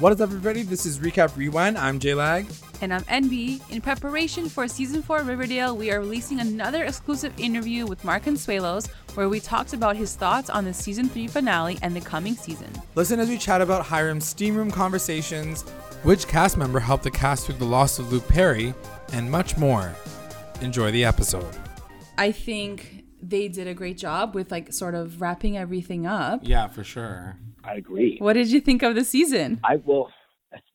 What is up, everybody? This is Recap Rewind. I'm J Lag. And I'm NB. In preparation for season four of Riverdale, we are releasing another exclusive interview with Mark Consuelos, where we talked about his thoughts on the season three finale and the coming season. Listen as we chat about Hiram's steam room conversations, which cast member helped the cast through the loss of Luke Perry, and much more. Enjoy the episode. I think they did a great job with like sort of wrapping everything up. Yeah, for sure. I agree. What did you think of the season? I will.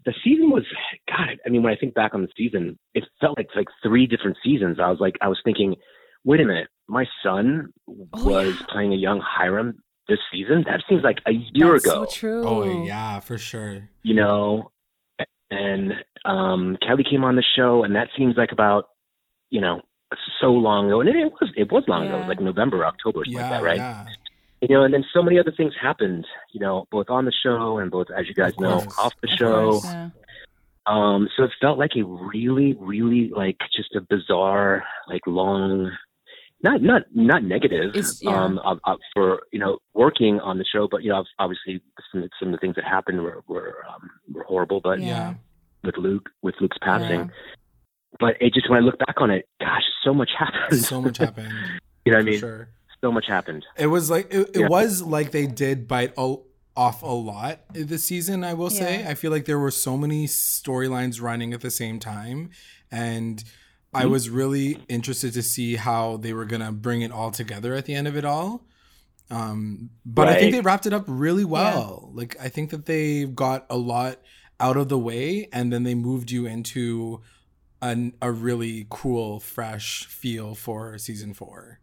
The season was God. I mean, when I think back on the season, it felt like like three different seasons. I was like, I was thinking, wait a minute, my son Oh, was yeah. playing a young Hiram this season. That seems like a year That's ago. So true. Oh, yeah, for sure. You know, and um, Kelly came on the show, and that seems like about you know so long ago. And it, it was it was long ago. It was like November, October, something Yeah, like that, right? yeah. You know, and then so many other things happened, you know, both on the show and both, as you guys Of know, course. off the Of show. course, yeah. Um, so it felt like a really, really like just a bizarre, like long, not not not negative yeah. um, for you know working on the show, but you know obviously some, some of the things that happened were were, um, were horrible. But Yeah. Yeah. with Luke with Luke's passing, Yeah. but it just when I look back on it, gosh, so much happened. So much happened. you know what I mean? sure. So much happened. It was like it, it Yeah. was like they did bite a, off a lot this season. I will say. Yeah. I feel like there were so many storylines running at the same time, and I Mhm. was really interested to see how they were gonna bring it all together at the end of it all. Um, but I think they wrapped it up really well. Like I think that they got a lot out of the way, and then they moved you into an, a really cool, fresh feel for season four.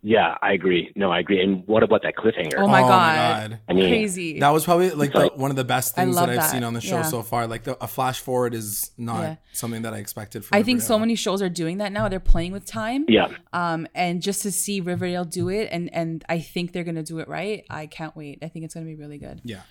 Yeah, I agree. No, I agree. And what about that cliffhanger? Oh my god. I mean, Crazy. That was probably like the, Like- one of the best things that I've that. seen on the show Yeah. so far. Like the, a flash forward is not Yeah. something that I expected. From I think so many shows are doing that now. They're playing with time. yeah, Um, and just to see Riverdale do it, and and I think they're gonna do it right. I can't wait. I think it's gonna be really good. Yeah,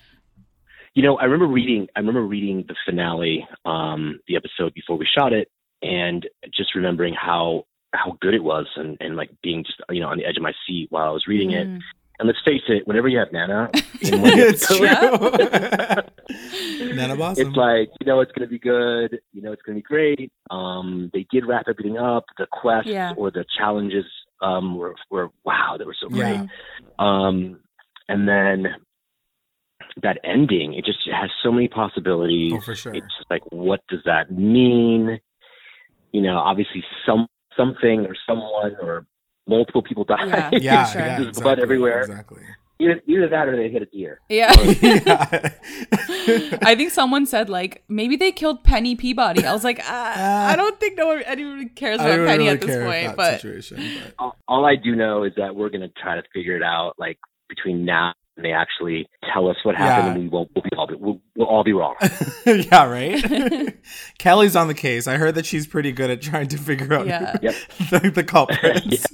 You know, I remember reading. I remember reading the finale, um, the episode before we shot it, and just remembering how how good it was, and and like being just you know on the edge of my seat while I was reading it. Mm. And let's face it, whenever you have Nana, in one it's episode, true. Nana Blossom. it's like you know it's going to be good. You know it's going to be great. Um, they did wrap everything up. The quests Yeah. or the challenges um, were were wow, they were so great. yeah, Um, and then that ending, it just has so many possibilities. oh for sure. It's just like, what does that mean? You know, obviously, some something or someone or multiple people die. Yeah. Yeah, for sure. yeah, There's exactly, blood everywhere. Exactly. either, either that or they hit a deer. Yeah. yeah. I think someone said like maybe they killed Penny Peabody. I was like, ah, I don't think no one anyone cares about Penny really at this care point. that But situation, but All, all I do know is that we're going to try to figure it out, like between now and they actually tell us what happened, Yeah. and we won't. We'll be all be, we'll, we'll all be wrong. yeah, right. Kelly's on the case. I heard that she's pretty good at trying to figure out Yeah. Yep. the, the culprits.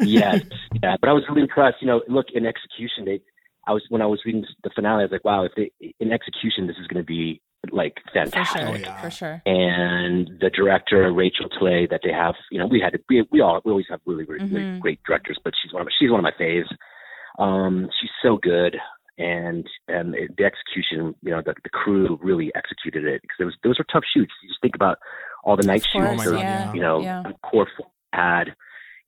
yes, yeah. But I was really impressed. You know, look in execution, they. I was when I was reading the finale. I was like, wow, if they in execution, this is going to be like for fantastic. sure, Oh, yeah. for sure. And the director Rachel Talalay that they have, you know, we had we, we all we always have really really, really Mhm. great directors, but she's one of my, she's one of my faves. Um, she's so good, and and it, the execution, you know, the, the crew really executed it because was those were tough shoots. You just think about all the night Of shoots, course, my yeah, you know, yeah. the core had,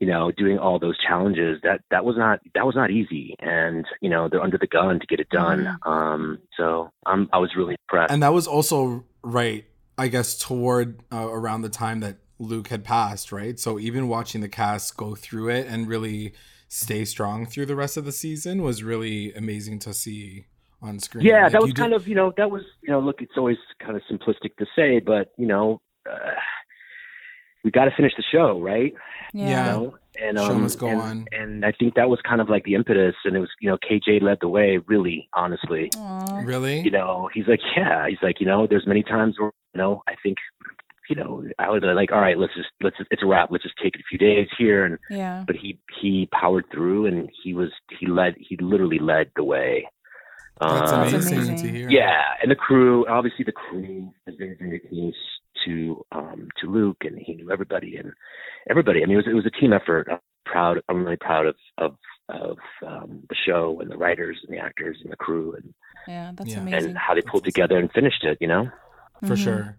you know, doing all those challenges. That that was not that was not easy, and you know, they're under the gun to get it done. Mhm. Um, so I'm I was really impressed. and that was also right i guess toward uh, around the time that luke had passed right so even watching the cast go through it and really stay strong through the rest of the season was really amazing to see on screen Yeah, Like, that was kind did- of you know that was you know look it's always kind of simplistic to say, but you know uh, we got to finish the show, right? Yeah. Yeah. You know, and Show um, must go and, on. and I think that was kind of like the impetus, and it was you know KJ led the way, really, honestly. Aw. really You know, he's like, yeah, he's like, you know, there's many times where you know I think. You know, I was like, all right, let's just let's it's a wrap. Let's just take it a few days here, and Yeah. but he he powered through, and he was he led he literally led the way. that's Um, amazing, amazing. to hear yeah, and the crew, obviously the crew is very, very close to um to Luke, and he knew everybody and everybody. I mean, it was it was a team effort. I'm proud. I'm really proud of of of um, the show and the writers and the actors and the crew and Yeah, that's Yeah. amazing. and how they pulled That's together and finished it. You know. for Mhm. sure.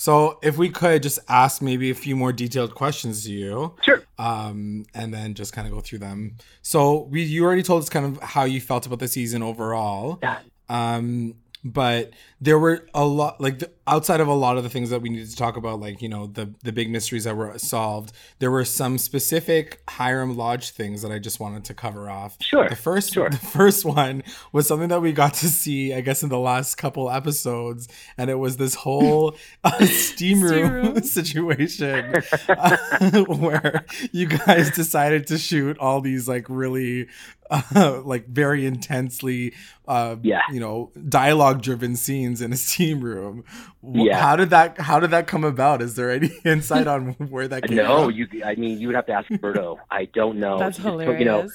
So if we could just ask maybe a few more detailed questions to you, Sure. um, and then just kind of go through them. So we, you already told us kind of how you felt about the season overall. Yeah. Um, but there were a lot, like the, outside of a lot of the things that we needed to talk about, like you know the the big mysteries that were solved. There were some specific Hiram Lodge things that I just wanted to cover off. Sure. The first, Sure. the first one was something that we got to see, I guess, in the last couple episodes, and it was this whole uh, steam room, room. situation uh, where you guys decided to shoot all these like really, uh, like very intensely, uh, Yeah. you know, dialogue-driven scenes in a steam room. Yeah. How did that? How did that come about? Is there any insight on where that came No, from? you. I mean, you would have to ask Berto. I don't know. That's Just, hilarious. You know,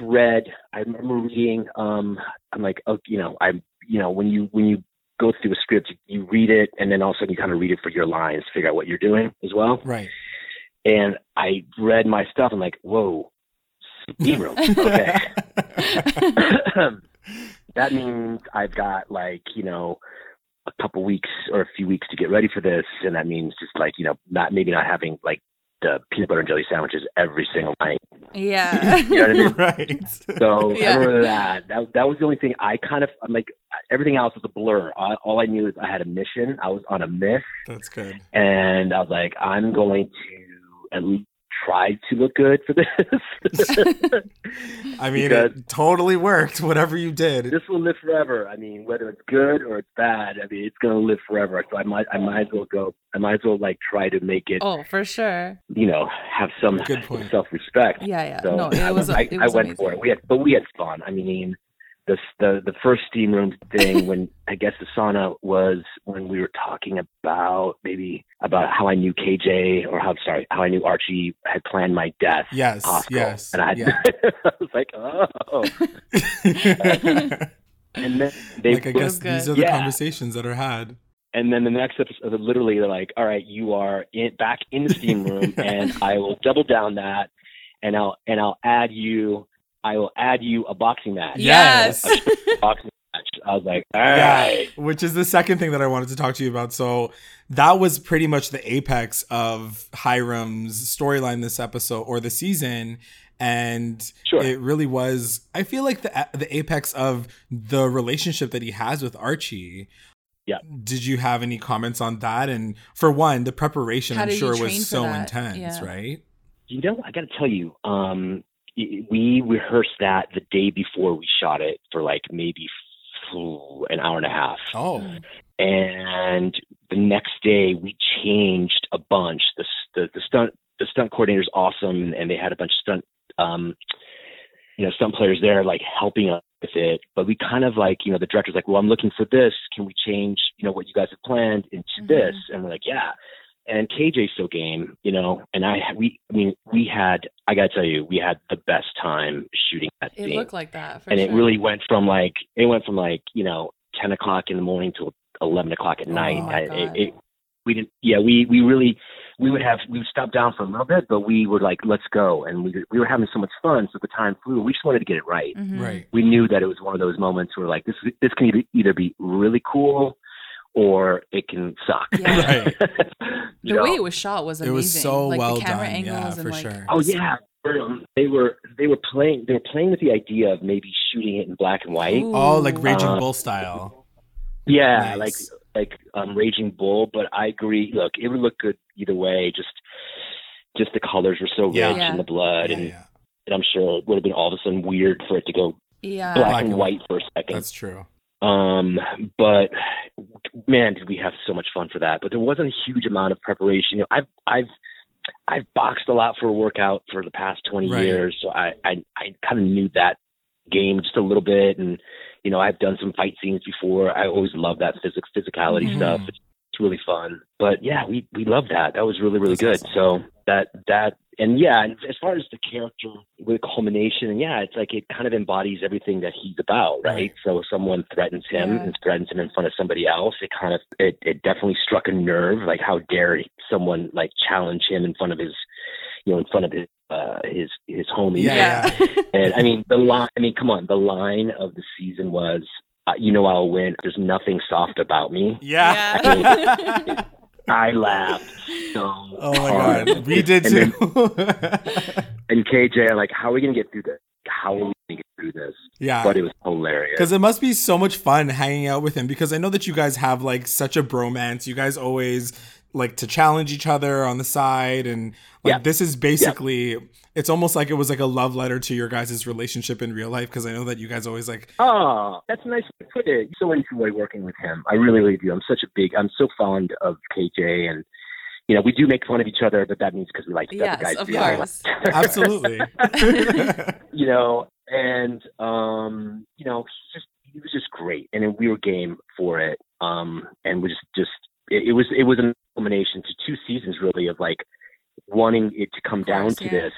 read. I remember reading. Um, I'm like, oh, you know, I'm, you know, when you when you go through a script, you read it, and then all of a sudden you kind of read it for your lines, figure out what you're doing as well. Right. And I read my stuff. I'm like, whoa, steam room. Okay. that means I've got like, you know, a couple weeks or a few weeks to get ready for this. And that means just like, you know, not maybe not having like the peanut butter and jelly sandwiches every single night. yeah. You know what I mean? right. So Yeah. I remember that. that. That was the only thing I kind of, I'm like, everything else was a blur. All, all I knew is I had a mission. I was on a myth. That's good. And I was like, I'm going to at least try to look good for this. I mean, Because- it totally worked. Whatever you did. this will live forever. I mean, whether it's good or it's bad, I mean, it's gonna live forever. So I might, I might as well go. I might as well like try to make it, oh, for sure. you know, have some Good point. self-respect. Yeah, yeah. So no, I, it was. I, it I went amazing. for it. We had, but we had fun. I mean, the the the first steam room thing when I guess the sauna was when we were talking about maybe about how I knew KJ or how sorry how I knew Archie had planned my death. Yes. Hospital. Yes. And I, yeah. I was like, oh. And then they like I guess good. these are the Yeah. conversations that are had. And then the next episode, literally, they're like, "All right, you are in, back in the steam room, and I will double down that, and I'll and I'll add you. I will add you a boxing match. Yes. boxing match. I was like, all Yeah, which is the second thing that I wanted to talk to you about. So that was pretty much the apex of Hiram's storyline this episode or the season, and Sure. it really was. I feel like the the apex of the relationship that he has with Archie. Yeah. Did you have any comments on that? And for one, the preparation I'm sure was so that? intense, Yeah. right? You know, I got to tell you, um, y- we rehearsed that the day before we shot it for like maybe phew, an hour and a half. Oh, and the next day we changed a bunch. The s- the, the stunt the stunt coordinator's awesome, and they had a bunch of stunt um, you know stunt players there like helping us with it. But we kind of like you know the director's like, well, I'm looking for this. Can we change you know what you guys have planned into Mhm. this? And we're like, yeah. And KJ still game, you know, and I we I mean we had I gotta tell you we had the best time shooting that It scene looked like that. For and sure. it really went from like it went from like you know ten o'clock in the morning till eleven o'clock at night. Oh my I- it, it, we didn't. Yeah, we we really we would have we would stop down for a little bit, but we were like, let's go, and we we were having so much fun. So the time flew. We just wanted to get it right. Mm-hmm. right. We knew that it was one of those moments where like this this can either, either be really cool or it can suck. Yeah. Right. You The way it was shot was amazing. It was so like well the camera done. Yeah, angles for like sure. Oh yeah, Um, they were they were playing they were playing with the idea of maybe shooting it in black and white. Ooh. Oh, like Raging Uh, Bull style. Yeah, Nice. like like um Raging Bull, but I agree. Look, it would look good either way. Just just the colors were so Yeah. rich Yeah. in the blood, Yeah, and, yeah, and I'm sure it would have been all of a sudden weird for it to go yeah. black, Black and and white for a second. that's true. Um, but man, did we have so much fun for that? But there wasn't a huge amount of preparation. You know, I've I've I've boxed a lot for a workout for the past 20 Right. years, so I I, I kind of knew that game just a little bit, and you know, I've done some fight scenes before. I always love that physics physicality Mhm. stuff. It's, it's really fun. But yeah, we we love that. That was really really That's good. awesome. So that that and yeah, and as far as the character with culmination, and yeah, it's like it kind of embodies everything that he's about, right? Right. So if someone threatens him Yeah. and threatens him in front of somebody else, it kind of it, it definitely struck a nerve. Like how dare someone like challenge him in front of his you know, in front of his uh his his homies. Yeah, Yeah. And I mean the line I mean, come on, the line of the season was uh, you know I'll win. There's nothing soft about me. Yeah. Yeah. I laughed so Oh my hard. god, we did And too. then- And KJ, like, how are we gonna get through this? How are we gonna get through this? yeah. But it was hilarious. Because it must be so much fun hanging out with him. Because I know that you guys have like such a bromance. You guys always like to challenge each other on the side, and like Yeah. this is basically. It's almost like it was like a love letter to your guys' relationship in real life. Because I know that you guys always like. Oh, that's a nice way to put it. So enjoy working with him. I really, really do. I'm such a big. I'm so fond of KJ, and you know, we do make fun of each other, but that means because we like the Yes, other guys. of do. course. Absolutely. you know, and um, you know, he's just he was just great, and then we were game for it. Um, and we just just it, it was it was a culmination to two seasons really of like wanting it to come down course, to yeah. this.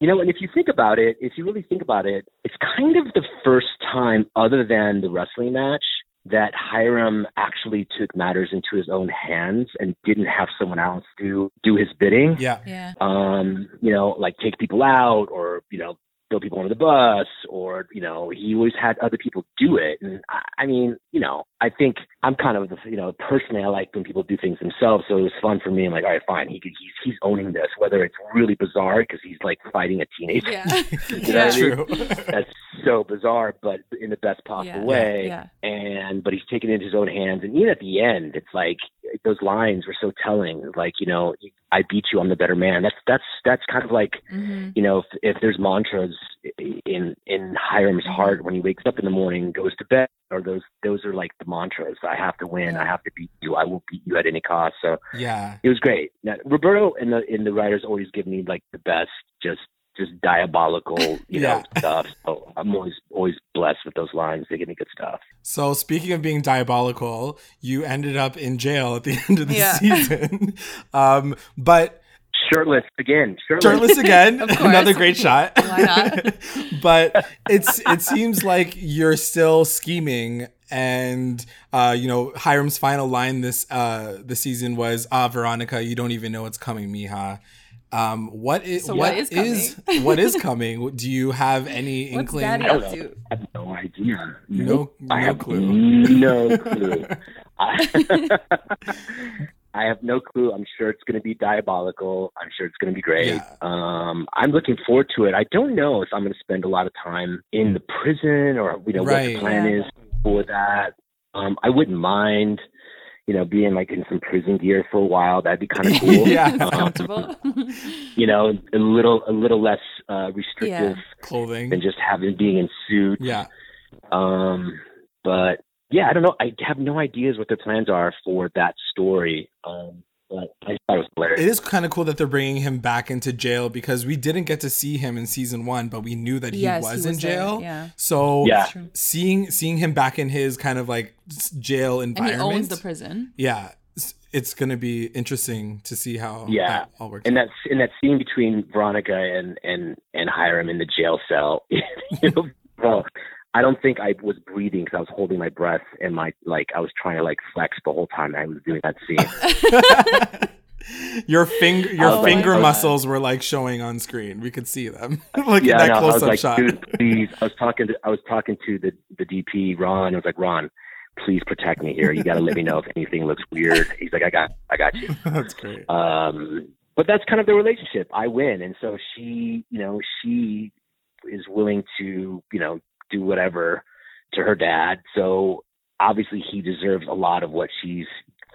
You know, and if you think about it, if you really think about it, it's kind of the first time, other than the wrestling match, that Hiram actually took matters into his own hands and didn't have someone else do do his bidding yeah. yeah. um, you know, like take people out or, you know, throw people under the bus or, you know, he always had other people do it. And I, I mean, you know, I think I'm kind of, the, you know, personally I like when people do things themselves. So it was fun for me. I'm like, all right, fine. He could, he's, he's owning this, whether it's really bizarre because he's like fighting a teenager. Yeah. You know what True. That's so bizarre, but in the best possible Yeah. way Yeah. and but he's taking it into his own hands and even at the end it's like those lines were so telling like you know i beat you i'm the better man. That's that's that's kind of like hmm you know if, if there's mantras in in hiram's Mhm. heart when he wakes up in the morning goes to bed or those those are like the mantras. I have to win i have to beat you i will beat you at any cost. So yeah. it was great. Now, roberto and the in the writers always give me like the best just just diabolical you know stuff. So i'm always always blessed with those lines. They give me good stuff. So speaking of being diabolical, you ended up in jail at the end of the Yeah. season. um, but shirtless again. Shirtless, shirtless again, another great shot. Why not? but it's it seems like you're still scheming and uh, you know Hiram's final line this uh the season was ah Veronica you don't even know what's coming mija um what is So what what is is what is coming do you have any What's inkling daddy I don't know. to? I have no idea. No- I no have clue. No clue. I, I have no clue. I'm sure it's going to be diabolical. I'm sure it's going to be great. Yeah. Um, I'm looking forward to it. I don't know if I'm going to spend a lot of time in the prison or you know what the plan Yeah. is for that. Um, I wouldn't mind, you know, being like in some prison gear for a while. That'd be kind of cool. Yeah. Um, comfortable. you know, a little a little less uh, restrictive clothing than just having being in suit. yeah Um, but yeah, I don't know. I have no ideas what their plans are for that story. Um, but I thought it was hilarious. it is kind of cool that they're bringing him back into jail because we didn't get to see him in season one but we knew that he yes, was he in was there, jail Yeah. so Yeah. Seeing seeing him back in his kind of like s- jail And he environment owns the prison. yeah it's gonna be interesting to see how Yeah. that all works and that's in that scene between Veronica and and and Hiram in the jail cell. you know, well, I don't think I was breathing because I was holding my breath and my like I was trying to like flex the whole time I was doing that scene. your finger your like, finger oh, muscles were like showing on screen we could see them like yeah, that no, I close was up like, shot dude, please. I was talking to I was talking to the the DP Ron. I was like, Ron, please protect me here. You got to let me know if anything looks weird. He's like, I got I got you. that's great Um, but that's kind of the relationship. I win, and so she, you know, she is willing to, you know, do whatever to her dad. So obviously, he deserves a lot of what she's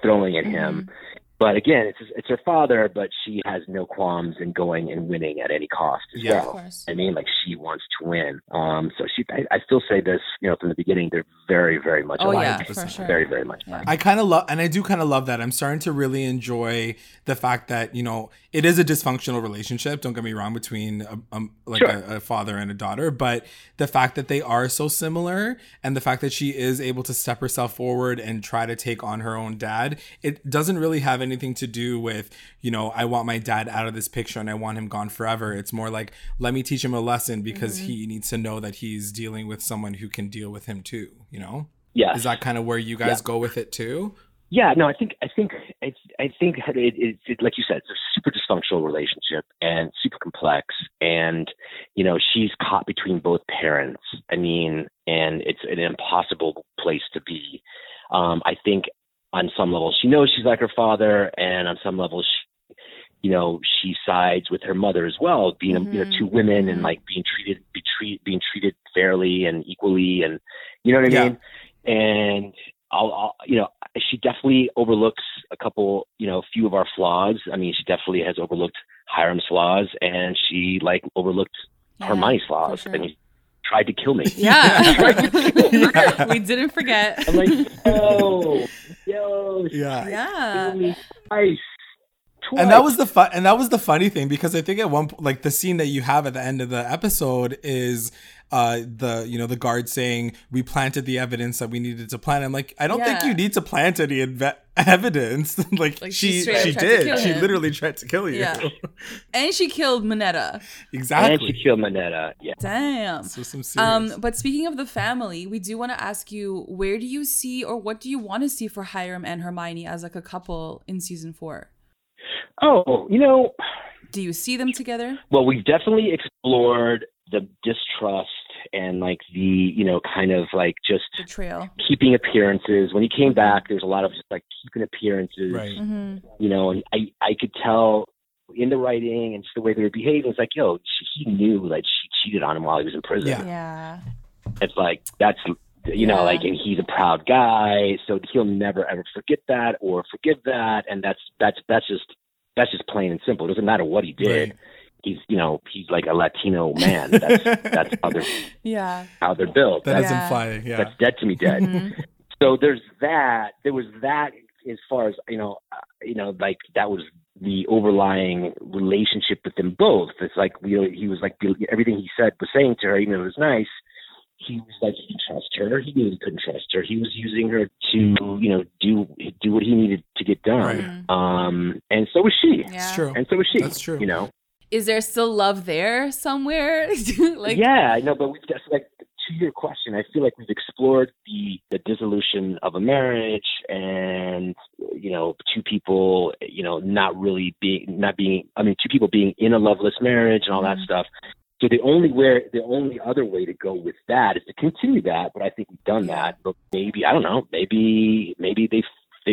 throwing at him. Mm-hmm. But again, it's it's her father, but she has no qualms in going and winning at any cost as Yeah. Of well. course. I mean, like she wants to win. Um, so she, I, I still say this, you know, from the beginning, they're very, very much Oh alike. yeah, 100%. for sure. Very, very much. Yeah. I kind of love, and I do kind of love that. I'm starting to really enjoy the fact that you know it is a dysfunctional relationship. Don't get me wrong between a, um, like Sure. a, a father and a daughter, but the fact that they are so similar, and the fact that she is able to step herself forward and try to take on her own dad, it doesn't really have anything to do with you know I want my dad out of this picture and I want him gone forever. It's more like let me teach him a lesson because he needs to know that he's dealing with someone who can deal with him too. You know. Yeah. Is that kind of where you guys go with it too? Yeah, no, I think I think I, I think it, it, it, like you said, it's a super dysfunctional relationship and super complex, and you know she's caught between both parents. I mean, and it's an impossible place to be. Um, I think on some level she knows she's like her father, and on some level she, you know, she sides with her mother as well, being mm-hmm. you know two women and Mm-hmm. like being treated be treat, being treated fairly and equally, and you know what I Yeah. mean. And I'll, I'll, you know, she definitely overlooks a couple, you know, a few of our flaws. I mean, she definitely has overlooked Hiram's flaws, and she like overlooked Yeah, Hermione's flaws, sure. and he tried to kill me. Yeah. We didn't forget. I'm like, yo, yo, Yeah. Yeah. twice, twice. and that was the fun and that was the funny thing because i think at one point like the scene that you have at the end of the episode is uh the you know the guard saying we planted the evidence that we needed to plant i'm like i don't think you need to plant any inve- evidence like, Like, she she she did she literally tried to kill you Yeah. And she killed Minetta. and exactly she killed Manetta. Yeah. Damn. so some serious Um, but speaking of the family, we do want to ask you where do you see or what do you want to see for Hiram and Hermione as like a couple in season four? Oh, you know, Do you see them together? well, we've definitely explored the distrust and like the, you know, kind of like just Betrayal. keeping appearances. When he came back, there's a lot of just like keeping appearances. right Mm-hmm. You know, and I I could tell in the writing and just the way they were behaving. It's like, yo, she, he knew that she cheated on him while he was in prison. Yeah. Yeah. It's like that's you know, Yeah. like and he's a proud guy, so he'll never ever forget that or forgive that, and that's that's that's just that's just plain and simple. It doesn't matter what he did. Right. He's you know he's like a Latino man. That's that's how they're Yeah. how they're built. that That's, doesn't Yeah. yeah that's dead to me, dead. Mhm. so there's that there was that as far as you know uh, you know like that was the overlying relationship with them both it's like we he was like everything he said was saying to her even though it was nice he was like he didn't trust her he knew he couldn't trust her he was using her to you know do do what he needed to get done Right. um and so was she Yeah. it's true and so was she That's true. you know Is there still love there somewhere? like yeah, I know, but we've just like to your question, I feel like we've explored the the dissolution of a marriage and you know, two people, you know, not really being not being I mean, two people being in a loveless marriage and all that Mhm. stuff. So the only where the only other way to go with that is to continue that, but I think we've done that. But maybe I don't know, maybe maybe they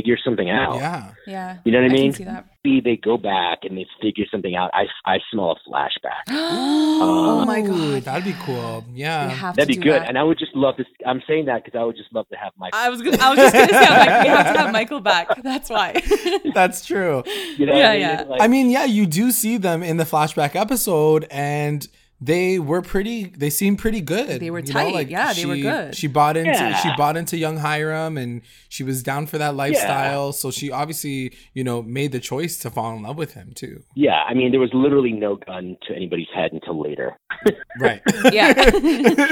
figure something out. yeah yeah. You know what I I mean? can see that. Maybe they go back and they figure something out. I I smell a flashback. oh my god. that'd be cool yeah have That'd to be do good, that. and I would just love to. I'm saying that because I would just love to have Michael. I was gonna, I was just gonna say, I'm like, we have to have Michael back. That's why. that's true You know Yeah, I mean? yeah. Like, I mean, yeah, you do see them in the flashback episode, and they were pretty. They seemed pretty good. They were you know, tight. Yeah, they were good. She bought into. Yeah. She bought into young Hiram, and she was down for that lifestyle. So she obviously, you know, made the choice to fall in love with him too. yeah, I mean, there was literally no gun to anybody's head until later. Right. yeah.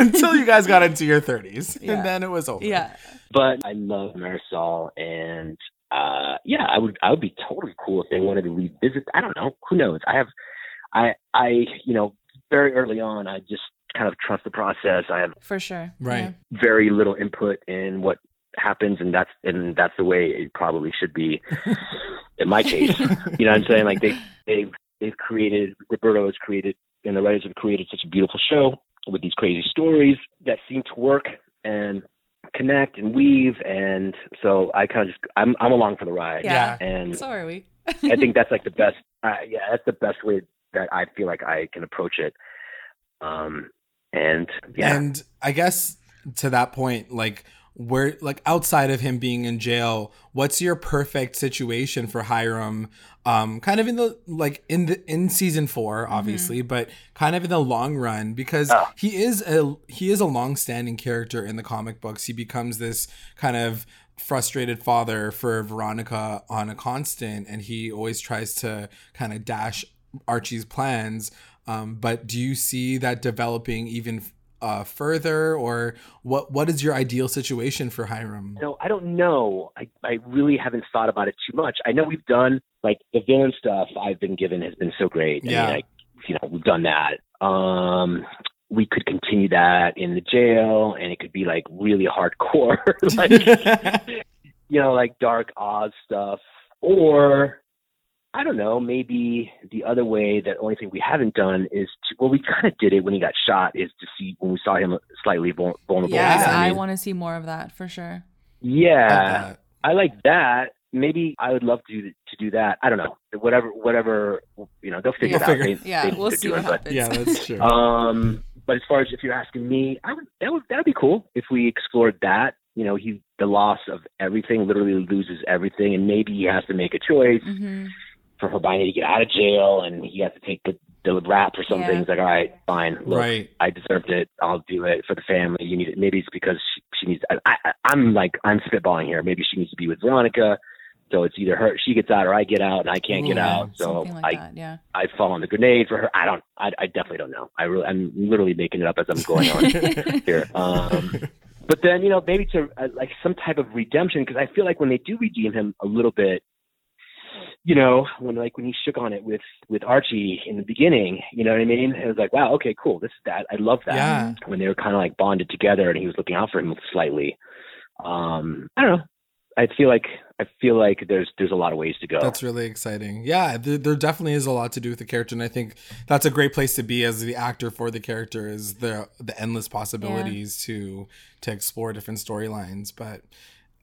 Until you guys got into your thirties, Yeah. and then it was over. yeah. But I love Marisol, and uh, yeah, I would. I would be totally cool if they wanted to revisit. I don't know. Who knows? I have. I. I. You know, very early on, I just kind of trust the process. I have For sure. Right. very little input in what happens and that's and that's the way it probably should be in my case you know what i'm saying like they they've they've created roberto has created and the writers have created such a beautiful show with these crazy stories that seem to work and connect and weave and so i kind of just i'm i'm along for the ride Yeah. and So are we. i think that's like the best uh, yeah that's the best way that i feel like i can approach it um and yeah And I guess to that point, like where like outside of him being in jail, what's your perfect situation for Hiram? Um, kind of in the like in the in season four, obviously, but kind of in the long run because Oh. he is a he is a long-standing character in the comic books. He becomes this kind of frustrated father for Veronica on a constant, and he always tries to kind of dash Archie's plans. Um, but do you see that developing even uh, further, or what? What is your ideal situation for Hiram? No, I don't know. I, I really haven't thought about it too much. I know we've done like the villain stuff I've been given has been so great. Yeah. I mean, like, you know, we've done that. Um, we could continue that in the jail and it could be like really hardcore. like, you know, like dark Oz stuff, or I don't know, maybe the other way. The only thing we haven't done is to, well, we kind of did it when he got shot. Is to see when we saw him slightly vulnerable. Yes, You know what I mean? want to see more of that for sure. Yeah, Love I like that. Maybe I would love to do to do that. I don't know. Whatever, whatever. You know, they'll figure We'll it out. figure- They- Yeah, they- we'll they're see doing what it, happens. but- Yeah, that's true. Um, but as far as if you're asking me, I would that would that would be cool if we explored that. You know, he the loss of everything, literally loses everything, and maybe he has to make a choice hmm for Hermione to get out of jail, and he has to take the the rap or something. Yeah. He's like, all right, fine, look, right. I deserved it. I'll do it for the family. You need it. Maybe it's because she, she needs. I, I, I'm like I'm spitballing here. Maybe she needs to be with Veronica. So it's either her, she gets out, or I get out, and I can't get out. So like I, that. Yeah. I fall on the grenade for her. I don't. I, I definitely don't know. I really, I'm literally making it up as I'm going on here. Um, but then you know maybe to uh, like some type of redemption because I feel like when they do redeem him a little bit, you know, when like when he shook on it with with Archie in the beginning, you know what I mean? It was like, wow, okay, cool. This is that. I love that Yeah. when they were kind of like bonded together and he was looking out for him slightly. Um, I don't know. I feel like I feel like there's there's a lot of ways to go. That's really exciting. Yeah, there, there definitely is a lot to do with the character, and I think that's a great place to be as the actor for the character is the the endless possibilities to to explore different storylines. But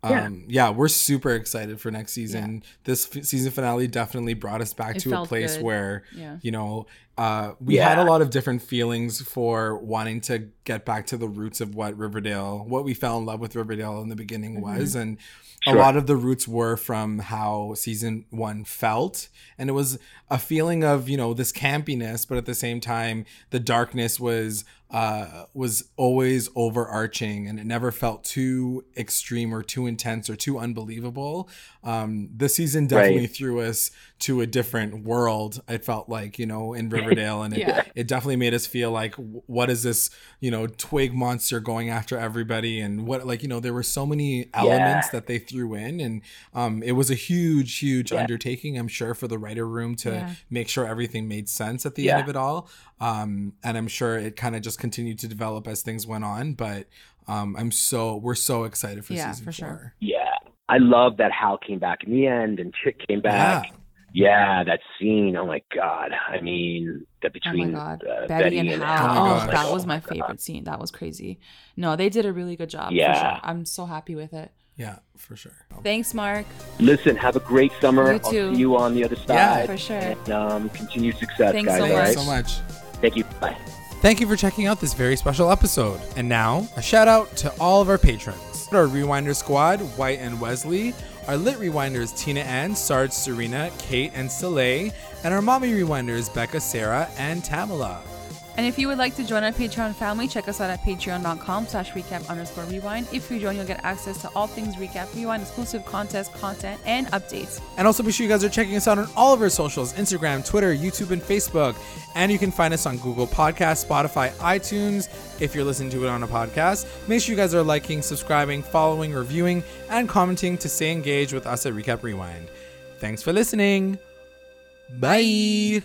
um, yeah. we're super excited for next season. This f- season finale definitely brought us back It to a place good. where Yeah. you know uh, we had a lot of different feelings for wanting to get back to the roots of what Riverdale, what we fell in love with Riverdale in the beginning was, and a lot of the roots were from how season one felt, and it was a feeling of you know this campiness, but at the same time the darkness was uh was always overarching and it never felt too extreme or too intense or too unbelievable um this season definitely Right. threw us to a different world it felt like you know in riverdale and it, Yeah. it definitely made us feel like what is this you know twig monster going after everybody and what like you know there were so many elements Yeah. that they threw in and um it was a huge huge Yeah. undertaking i'm sure for the writer room to Yeah. make sure everything made sense at the Yeah. end of it all um and i'm sure it kind of just continued to develop as things went on but um i'm so we're so excited for Yeah, season for sure. four Yeah, I love that Hal came back in the end and Chick came back. Yeah, that scene. Oh my god. I mean, that Oh between my god, uh, Betty, and Hal. Oh Oh, that was my Oh God. favorite scene. That was crazy. No, they did a really good job. For Yeah. sure. I'm so happy with it. yeah for sure Thanks, Mark. Listen, have a great summer. You I'll too. see you on the other side. Yeah, side. for sure. And um, continued success, Thanks guys. so all thank much. you right? so much Thank you. Bye. Thank you for checking out this very special episode. And now, a shout out to all of our patrons. Our Rewinder squad, White and Wesley, our Lit Rewinders, Tina Ann, Sarge, Serena, Kate, and Soleil, and our Mommy Rewinders, Becca, Sarah, and Tamala. And if you would like to join our Patreon family, check us out at patreon.com slash recap underscore rewind. If you join, you'll get access to all things recap rewind, exclusive contest, content, and updates. And also be sure you guys are checking us out on all of our socials Instagram, Twitter, YouTube, and Facebook. And you can find us on Google Podcasts, Spotify, iTunes. If you're listening to it on a podcast, make sure you guys are liking, subscribing, following, reviewing, and commenting to stay engaged with us at Recap Rewind. Thanks for listening. Bye.